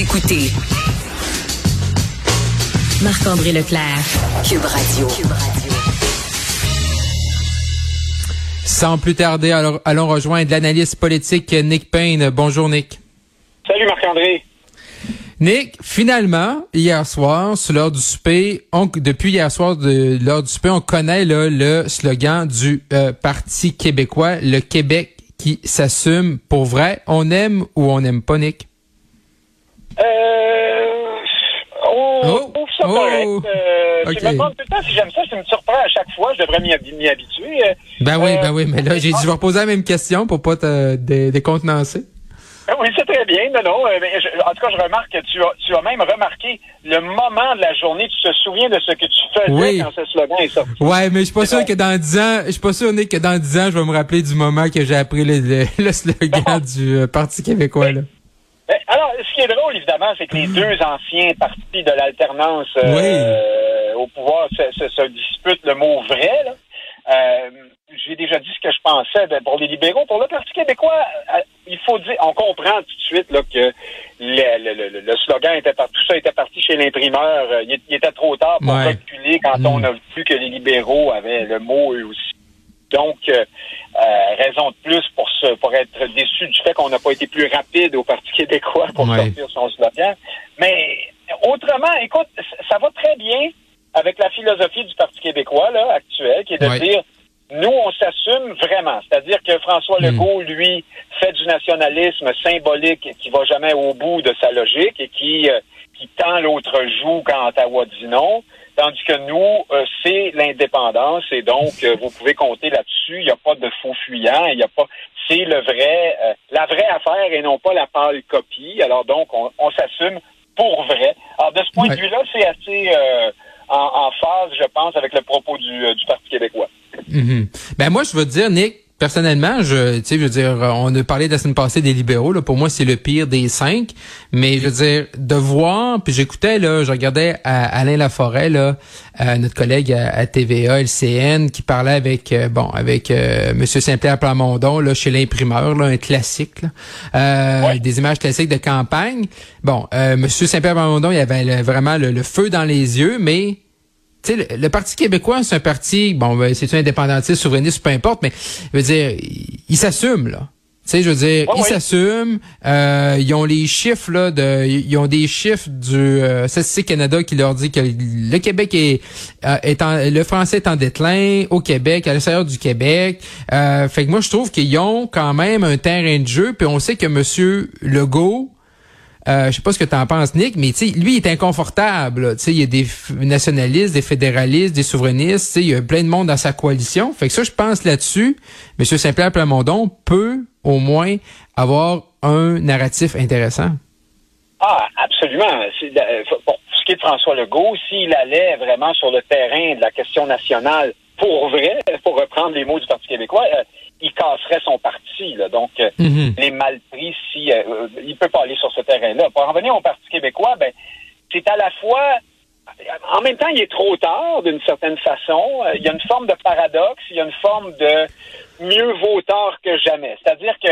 Vous écoutez Marc-André Leclerc, Cube Radio. Sans plus tarder, alors, allons rejoindre l'analyste politique Nick Payne. Bonjour Nick. Salut Marc-André. Nick, finalement, hier soir, sur l'heure du souper, on, depuis hier soir de l'heure du souper, on connaît là, le slogan du euh, Parti québécois, le Québec qui s'assume pour vrai. On aime ou on n'aime pas, Nick? Euh, on Oh, trouve ça oh, correct. Euh, ok. Je me demande tout le temps si j'aime ça, ça me surprend à chaque fois, je devrais m'y hab- m'y habituer. Euh, Ben oui, Euh, ben oui, mais là, j'ai dit, je vais reposer la même question pour pas te dé- décontenancer. euh, oui, c'est très bien, non, non. euh, mais je- en tout cas, je remarque que tu as, tu as même remarqué le moment de la journée. Tu te souviens de ce que tu faisais Oui. quand ce slogan est sorti. Ouais, mais je suis pas sûr que dans 10 ans, je suis pas sûr, Nick, que dans 10 ans, je vais me rappeler du moment que j'ai appris le, le, le slogan du Parti québécois, là. Ce qui est drôle, évidemment, c'est que les deux anciens partis de l'alternance euh, au pouvoir se, se- se disputent le mot vrai. là. Euh, J'ai déjà dit ce que je pensais ben, pour les libéraux. Pour le Parti québécois, euh, il faut dire, on comprend tout de suite là, que le, le- le- le slogan était parti, tout ça était parti chez l'imprimeur. Il, il était trop tard pour Ouais. calculer quand Mm. on a vu que les libéraux avaient le mot eux aussi. Donc, euh, euh, raison de plus pour se, pour être déçu du fait qu'on n'a pas été plus rapide au Parti québécois pour Ouais. sortir son slogan. Mais autrement, écoute, ça va très bien avec la philosophie du Parti québécois là, actuel, qui est de Ouais. dire nous, on s'assume vraiment. C'est-à-dire que François Mm. Legault, lui, fait du nationalisme symbolique qui va jamais au bout de sa logique et qui, euh, qui tend l'autre joue quand Ottawa dit non. Tandis que nous, euh, c'est l'indépendance et donc vous pouvez compter là-dessus. Il n'y a pas de faux fuyants. Il a pas. C'est le vrai, euh, la vraie affaire et non pas la pâle copie. Alors donc, on, on s'assume pour vrai. Alors de ce point Ouais. de vue-là, c'est assez euh, en, en phase, je pense, avec le propos du, euh, du Parti québécois. Mhm. Ben moi, je veux dire, Nick, personnellement, je, tu sais, je veux dire, on a parlé la semaine passée des libéraux. Là, pour moi, c'est le pire des cinq. Mais je veux dire, de voir, puis j'écoutais là, je regardais à Alain Laforêt, là, euh, notre collègue à, à TVA, LCN, qui parlait avec, euh, bon, avec euh, Monsieur Saint-Pierre Plamondon, là, chez l'imprimeur, là, un classique, là, euh, Ouais. des images classiques de campagne. Bon, euh, Monsieur Saint-Pierre Plamondon, il avait le- vraiment le, le feu dans les yeux, mais tu sais, le, le Parti québécois, c'est un parti, bon, ben, c'est un indépendantiste, souverainiste, peu importe, mais je veux dire, il, il s'assume, là. Tu sais, je veux dire, ils s'assument. Euh, ils ont les chiffres là de, ils ont des chiffres du euh, Statistique Canada qui leur dit que le Québec est, euh, est en, le français est en déclin au Québec, à l'extérieur du Québec. Euh, fait que moi je trouve qu'ils ont quand même un terrain de jeu. Puis on sait que Monsieur Legault, euh, je sais pas ce que tu en penses, Nick, mais lui, il est inconfortable. il y a des nationalistes, des fédéralistes, des souverainistes. Il y a plein de monde dans sa coalition. Fait que ça, je pense là-dessus, M. Saint-Pierre Plamondon peut au moins avoir un narratif intéressant. Ah, absolument. Euh, Pour ce qui est de François Legault, s'il allait vraiment sur le terrain de la question nationale pour vrai, pour reprendre les mots du Parti québécois, euh, il casserait son parti. Là. Donc, euh, Mhm. les mal pris si euh, euh, il peut pas aller sur ce terrain-là. Pour en revenir au Parti québécois, ben c'est à la fois en même temps, il est trop tard d'une certaine façon. Euh, Il y a une forme de paradoxe, il y a une forme de mieux vaut tard que jamais. C'est-à-dire que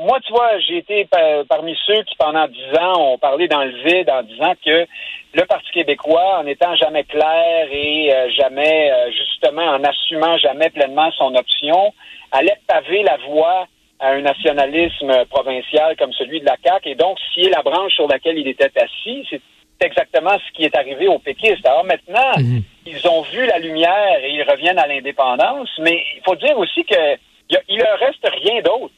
moi, tu vois, j'ai été pa- parmi ceux qui, pendant dix ans, ont parlé dans le vide en disant que le Parti québécois, en étant jamais clair et euh, jamais, euh, justement, en assumant jamais pleinement son option, allait paver la voie à un nationalisme provincial comme celui de la CAQ et donc scier la branche sur laquelle il était assis. C'est exactement ce qui est arrivé aux péquistes. Alors maintenant, Mhm. ils ont vu la lumière et ils reviennent à l'indépendance, mais il faut dire aussi que il leur reste rien d'autre.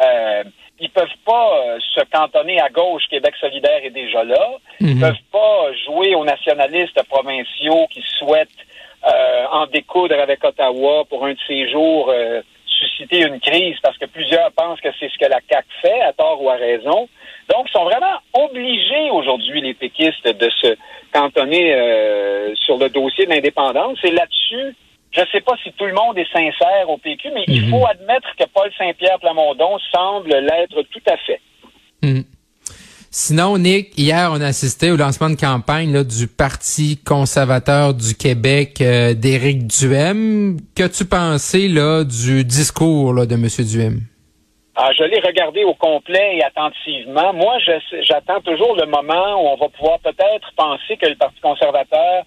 Euh, ils peuvent pas euh, se cantonner à gauche. Québec solidaire est déjà là. Ils Mhm. peuvent pas jouer aux nationalistes provinciaux qui souhaitent euh, en découdre avec Ottawa pour un de ces jours susciter une crise parce que plusieurs pensent que c'est ce que la CAQ fait, à tort ou à raison. Donc, ils sont vraiment obligés aujourd'hui, les péquistes, de se cantonner sur le dossier de l'indépendance. Et là-dessus, je ne sais pas si tout le monde est sincère au PQ, mais il Mhm. faut admettre que Paul Saint-Pierre Plamondon semble l'être tout à fait. Mhm. Sinon, Nick, hier, on a assisté au lancement de campagne là, du Parti conservateur du Québec euh, d'Éric Duhem. Qu'as-tu pensé là, du discours là, de M. Duhem? Ah, je l'ai regardé au complet et attentivement. Moi, j'attends toujours le moment où on va pouvoir peut-être penser que le Parti conservateur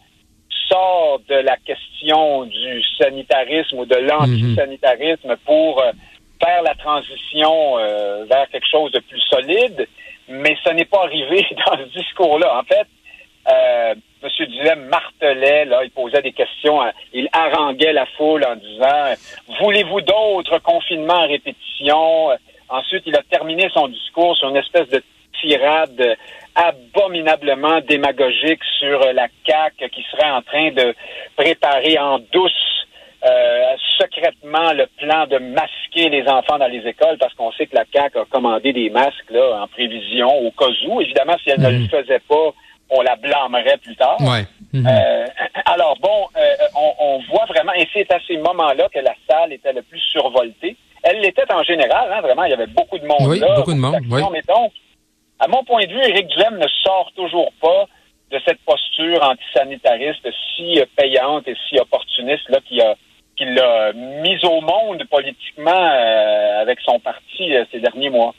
sort de la question du sanitarisme ou de l'antisanitarisme pour euh, faire la transition euh, vers quelque chose de plus solide, mais ce n'est pas arrivé dans ce discours-là. En fait, euh, M. Duhem martelait, là, il posait des questions, hein, il haranguait la foule en disant Voulez-vous d'autres confinements à répétition? Ensuite, il a terminé son discours sur une espèce de tirade abominablement démagogique sur la CAQ qui serait en train de préparer en douce euh, secrètement le plan de masquer les enfants dans les écoles parce qu'on sait que la CAQ a commandé des masques là, en prévision au cas où. Évidemment, si elle ne le mhm. faisait pas, on la blâmerait plus tard. Ouais. Mhm. Euh, alors bon, euh, on, on, voit vraiment, et c'est à ces moments-là que la salle était le plus survoltée. Elle l'était en général, hein, vraiment, il y avait beaucoup de monde oui, là. beaucoup de monde, oui. Mais donc, à mon point de vue, Éric Duhem ne sort toujours pas de cette posture antisanitariste si payante et si opportuniste là qui a qu'il a mise au monde politiquement euh, avec son parti euh, ces derniers mois.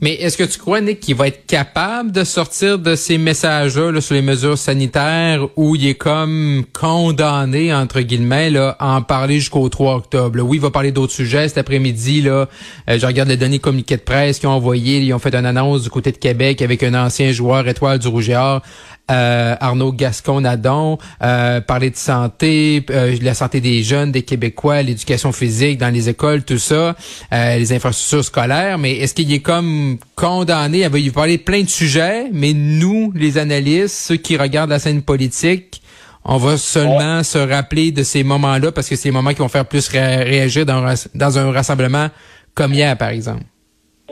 Mais est-ce que tu crois, Nick, qu'il va être capable de sortir de ces messages-là sur les mesures sanitaires où il est comme condamné, entre guillemets, là, à en parler jusqu'au 3 octobre? Oui, il va parler d'autres sujets cet après-midi. Là, euh, je regarde les données communiqués de presse qu'ils ont envoyé. Ils ont fait une annonce du côté de Québec avec un ancien joueur étoile du Rouge et Or euh, Arnaud Gascon-Nadon, euh, parler de santé, euh, la santé des jeunes, des Québécois, l'éducation physique dans les écoles, tout ça, euh, les infrastructures scolaires, mais est-ce qu'il est comme condamné, à y parler de plein de sujets, mais nous, les analystes, ceux qui regardent la scène politique, on va seulement se rappeler de ces moments-là parce que c'est les moments qui vont faire plus réagir dans, dans un rassemblement comme hier, par exemple.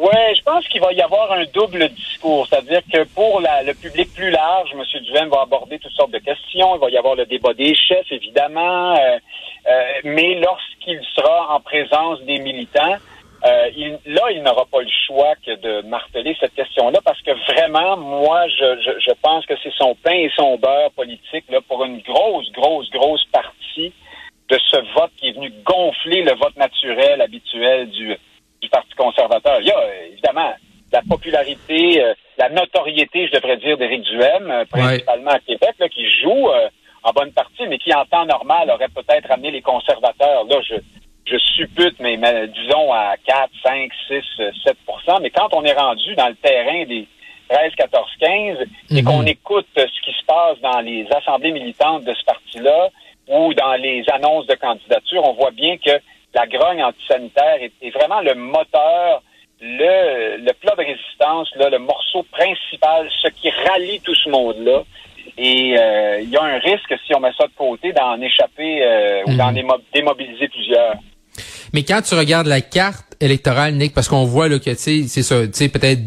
Oui, je pense qu'il va y avoir un double discours. C'est-à-dire que pour le public plus large, M. Duvain va aborder toutes sortes de questions. Il va y avoir le débat des chefs, évidemment. Euh, euh, mais lorsqu'il sera en présence des militants, euh, il, là, il n'aura pas le choix que de marteler cette question-là parce que vraiment, moi, je, je, je pense que c'est son pain et son beurre politique là, pour une grosse, grosse, grosse partie de ce vote qui est venu gonfler le vote naturel habituel du du Parti conservateur. Il y a évidemment la popularité, euh, la notoriété, je devrais dire, d'Éric Duhem, euh, principalement à Québec, là, qui joue euh, en bonne partie, mais qui en temps normal aurait peut-être amené les conservateurs. Là, je, je suppute, mais, disons à 4, 5, 6, 7% Mais quand on est rendu dans le terrain des 13, 14, 15 et qu'on mhm. écoute ce qui se passe dans les assemblées militantes de ce parti-là ou dans les annonces de candidature, on voit bien que la grogne antisanitaire est, vraiment le moteur, le, le plat de résistance, là, le morceau principal, ce qui rallie tout ce monde-là. Et euh, il y a un risque, si on met ça de côté, d'en échapper euh, ou d'en mhm. démobiliser plusieurs. Mais quand tu regardes la carte électorale, Nick, parce qu'on voit là, que c'est ça, tu sais, peut-être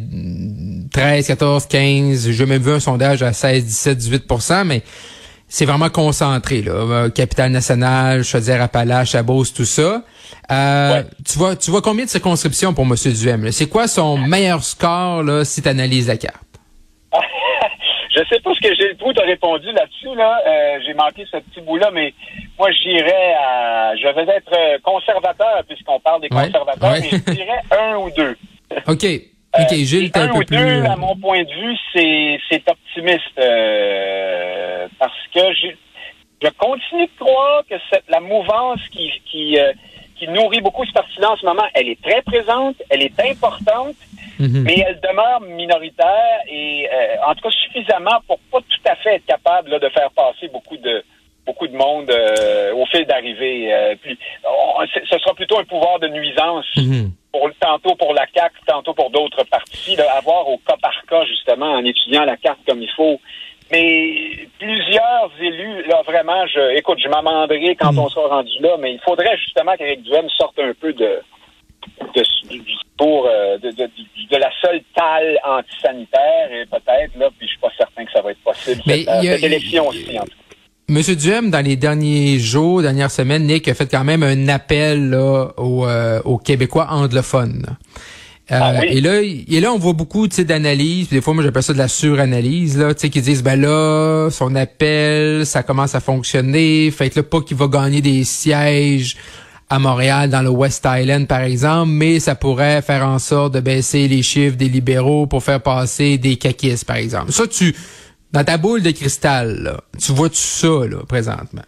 13, 14, 15, j'ai même vu un sondage à 16, 17, 18% mais c'est vraiment concentré, là. Euh, Capitale nationale, Chaudière-Appalaches, Beauce, tout ça. Euh, tu vois, tu vois combien de circonscriptions pour M. Duhem? C'est quoi son meilleur score là, si tu analyses la carte? Je sais pas ce que j'ai le pouls de répondu là-dessus. Là. Euh, j'ai manqué ce petit bout-là, mais moi, j'irais à... Je vais être conservateur, puisqu'on parle des conservateurs, mais je dirais un ou deux. OK. OK, Gilles, un, un, peu ou Deux, à mon point de vue, c'est optimiste. parce que je continue de croire que cette, la mouvance qui, qui, qui nourrit beaucoup ce parti-là en ce moment, elle est très présente, elle est importante, mhm. mais elle demeure minoritaire et euh, en tout cas suffisamment pour pas tout à fait être capable de faire passer beaucoup de beaucoup de monde euh, au fil d'arrivée. Euh, ce sera plutôt un pouvoir de nuisance. Mhm. Pour, tantôt pour la CAQ, tantôt pour d'autres partis, d'avoir au cas par cas, justement, en étudiant la carte comme il faut, mais plusieurs élus, là, vraiment, je, écoute, je m'amenderai quand hmm. on sera rendu là, mais il faudrait justement qu'Éric Duhem sorte un peu de, de, pour, euh, de, de, de, la seule talle antisanitaire, et peut-être, là, puis je suis pas certain que ça va être possible, mais cette, élection aussi, en tout cas. Monsieur Duhem, dans les derniers jours, dernières semaines, Nick a fait quand même un appel là, aux, euh, aux Québécois anglophones. Euh, ah et là, et là, on voit beaucoup d'analyses. Des fois, moi, j'appelle ça de la suranalyse, là, qui disent, ben là, son appel, ça commence à fonctionner. Faites-le pas qu'il va gagner des sièges à Montréal, dans le West Island, par exemple, mais ça pourrait faire en sorte de baisser les chiffres des libéraux pour faire passer des caquistes, par exemple. Ça, tu, dans ta boule de cristal, là, tu vois tout ça, là, présentement?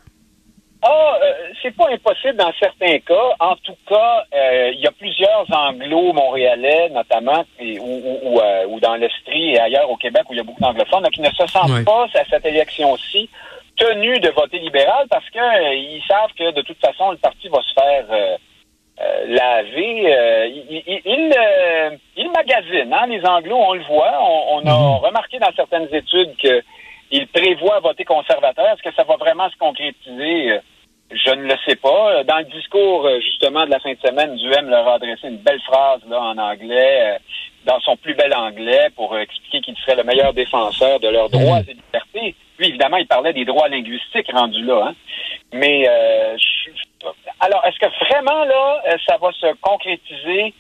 Ah, euh, c'est pas impossible dans certains cas. En tout cas, euh, il y a plusieurs anglo-montréalais, notamment, ou, euh, ou, dans l'Estrie et ailleurs au Québec où il y a beaucoup d'anglophones, qui ne se sentent pas à cette élection-ci tenus de voter libéral parce que ils savent que de toute façon le parti va se faire laver. il, il, il, magazine, hein, les anglos, on le voit. On, a mhm. remarqué dans certaines études que il prévoit voter conservateur. Est-ce que ça va vraiment se concrétiser? Je ne le sais pas. Dans le discours, euh, justement, de la fin de semaine, Duhem leur a adressé une belle phrase là, en anglais, euh, dans son plus bel anglais, pour expliquer qu'il serait le meilleur défenseur de leurs droits et libertés. Lui, évidemment, il parlait des droits linguistiques rendus là. Hein. Mais euh, alors, est-ce que vraiment là, ça va se concrétiser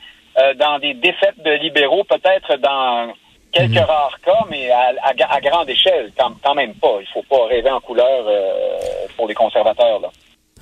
dans des défaites de libéraux, peut-être dans quelques mhm. rares cas, mais à, grande échelle, quand, même pas. Il faut pas rêver en couleur pour les conservateurs là.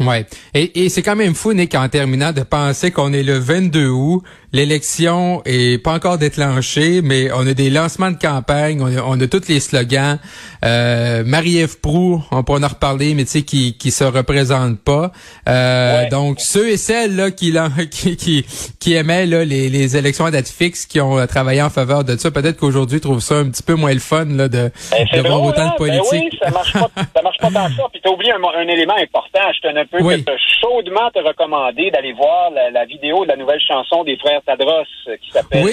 Ouais. Et, et c'est quand même fou, Nick, en terminant, de penser qu'on est le 22 août, l'élection est pas encore déclenchée, mais on a des lancements de campagne, on a, on a tous les slogans. Euh, Marie-Ève Proux, on pourra en reparler, mais tu sais, qui, qui se représente pas. Euh, Donc, ceux et celles là qui, qui, qui, qui aimaient là, les, les élections à date fixe, qui ont travaillé en faveur de ça, peut-être qu'aujourd'hui trouvent ça un petit peu moins le fun là, de, ben, de voir autant de hein? ben politique. oui, ça marche pas, ça marche pas tant ça. Puis t'as oublié un, un, élément important. Je te un peu chaudement te recommander d'aller voir la, la vidéo de la nouvelle chanson des frères Tadros euh, qui s'appelle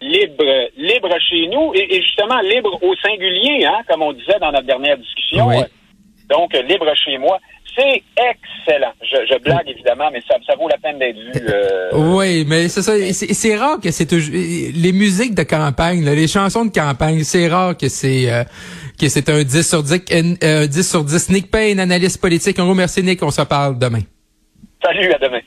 Libre, libre chez nous et, justement libre au singulier, hein, comme on disait dans notre dernière discussion. Donc libre chez moi. C'est excellent. Je, blague évidemment, mais ça, ça vaut la peine d'être vu. Euh, oui, mais c'est ça. C'est rare que c'est les musiques de campagne, les chansons de campagne. C'est rare que c'est euh, que c'est un 10 sur 10, 10 sur 10. Nick Payne, analyste politique. Un gros merci Nick. On se parle demain. Salut, à demain.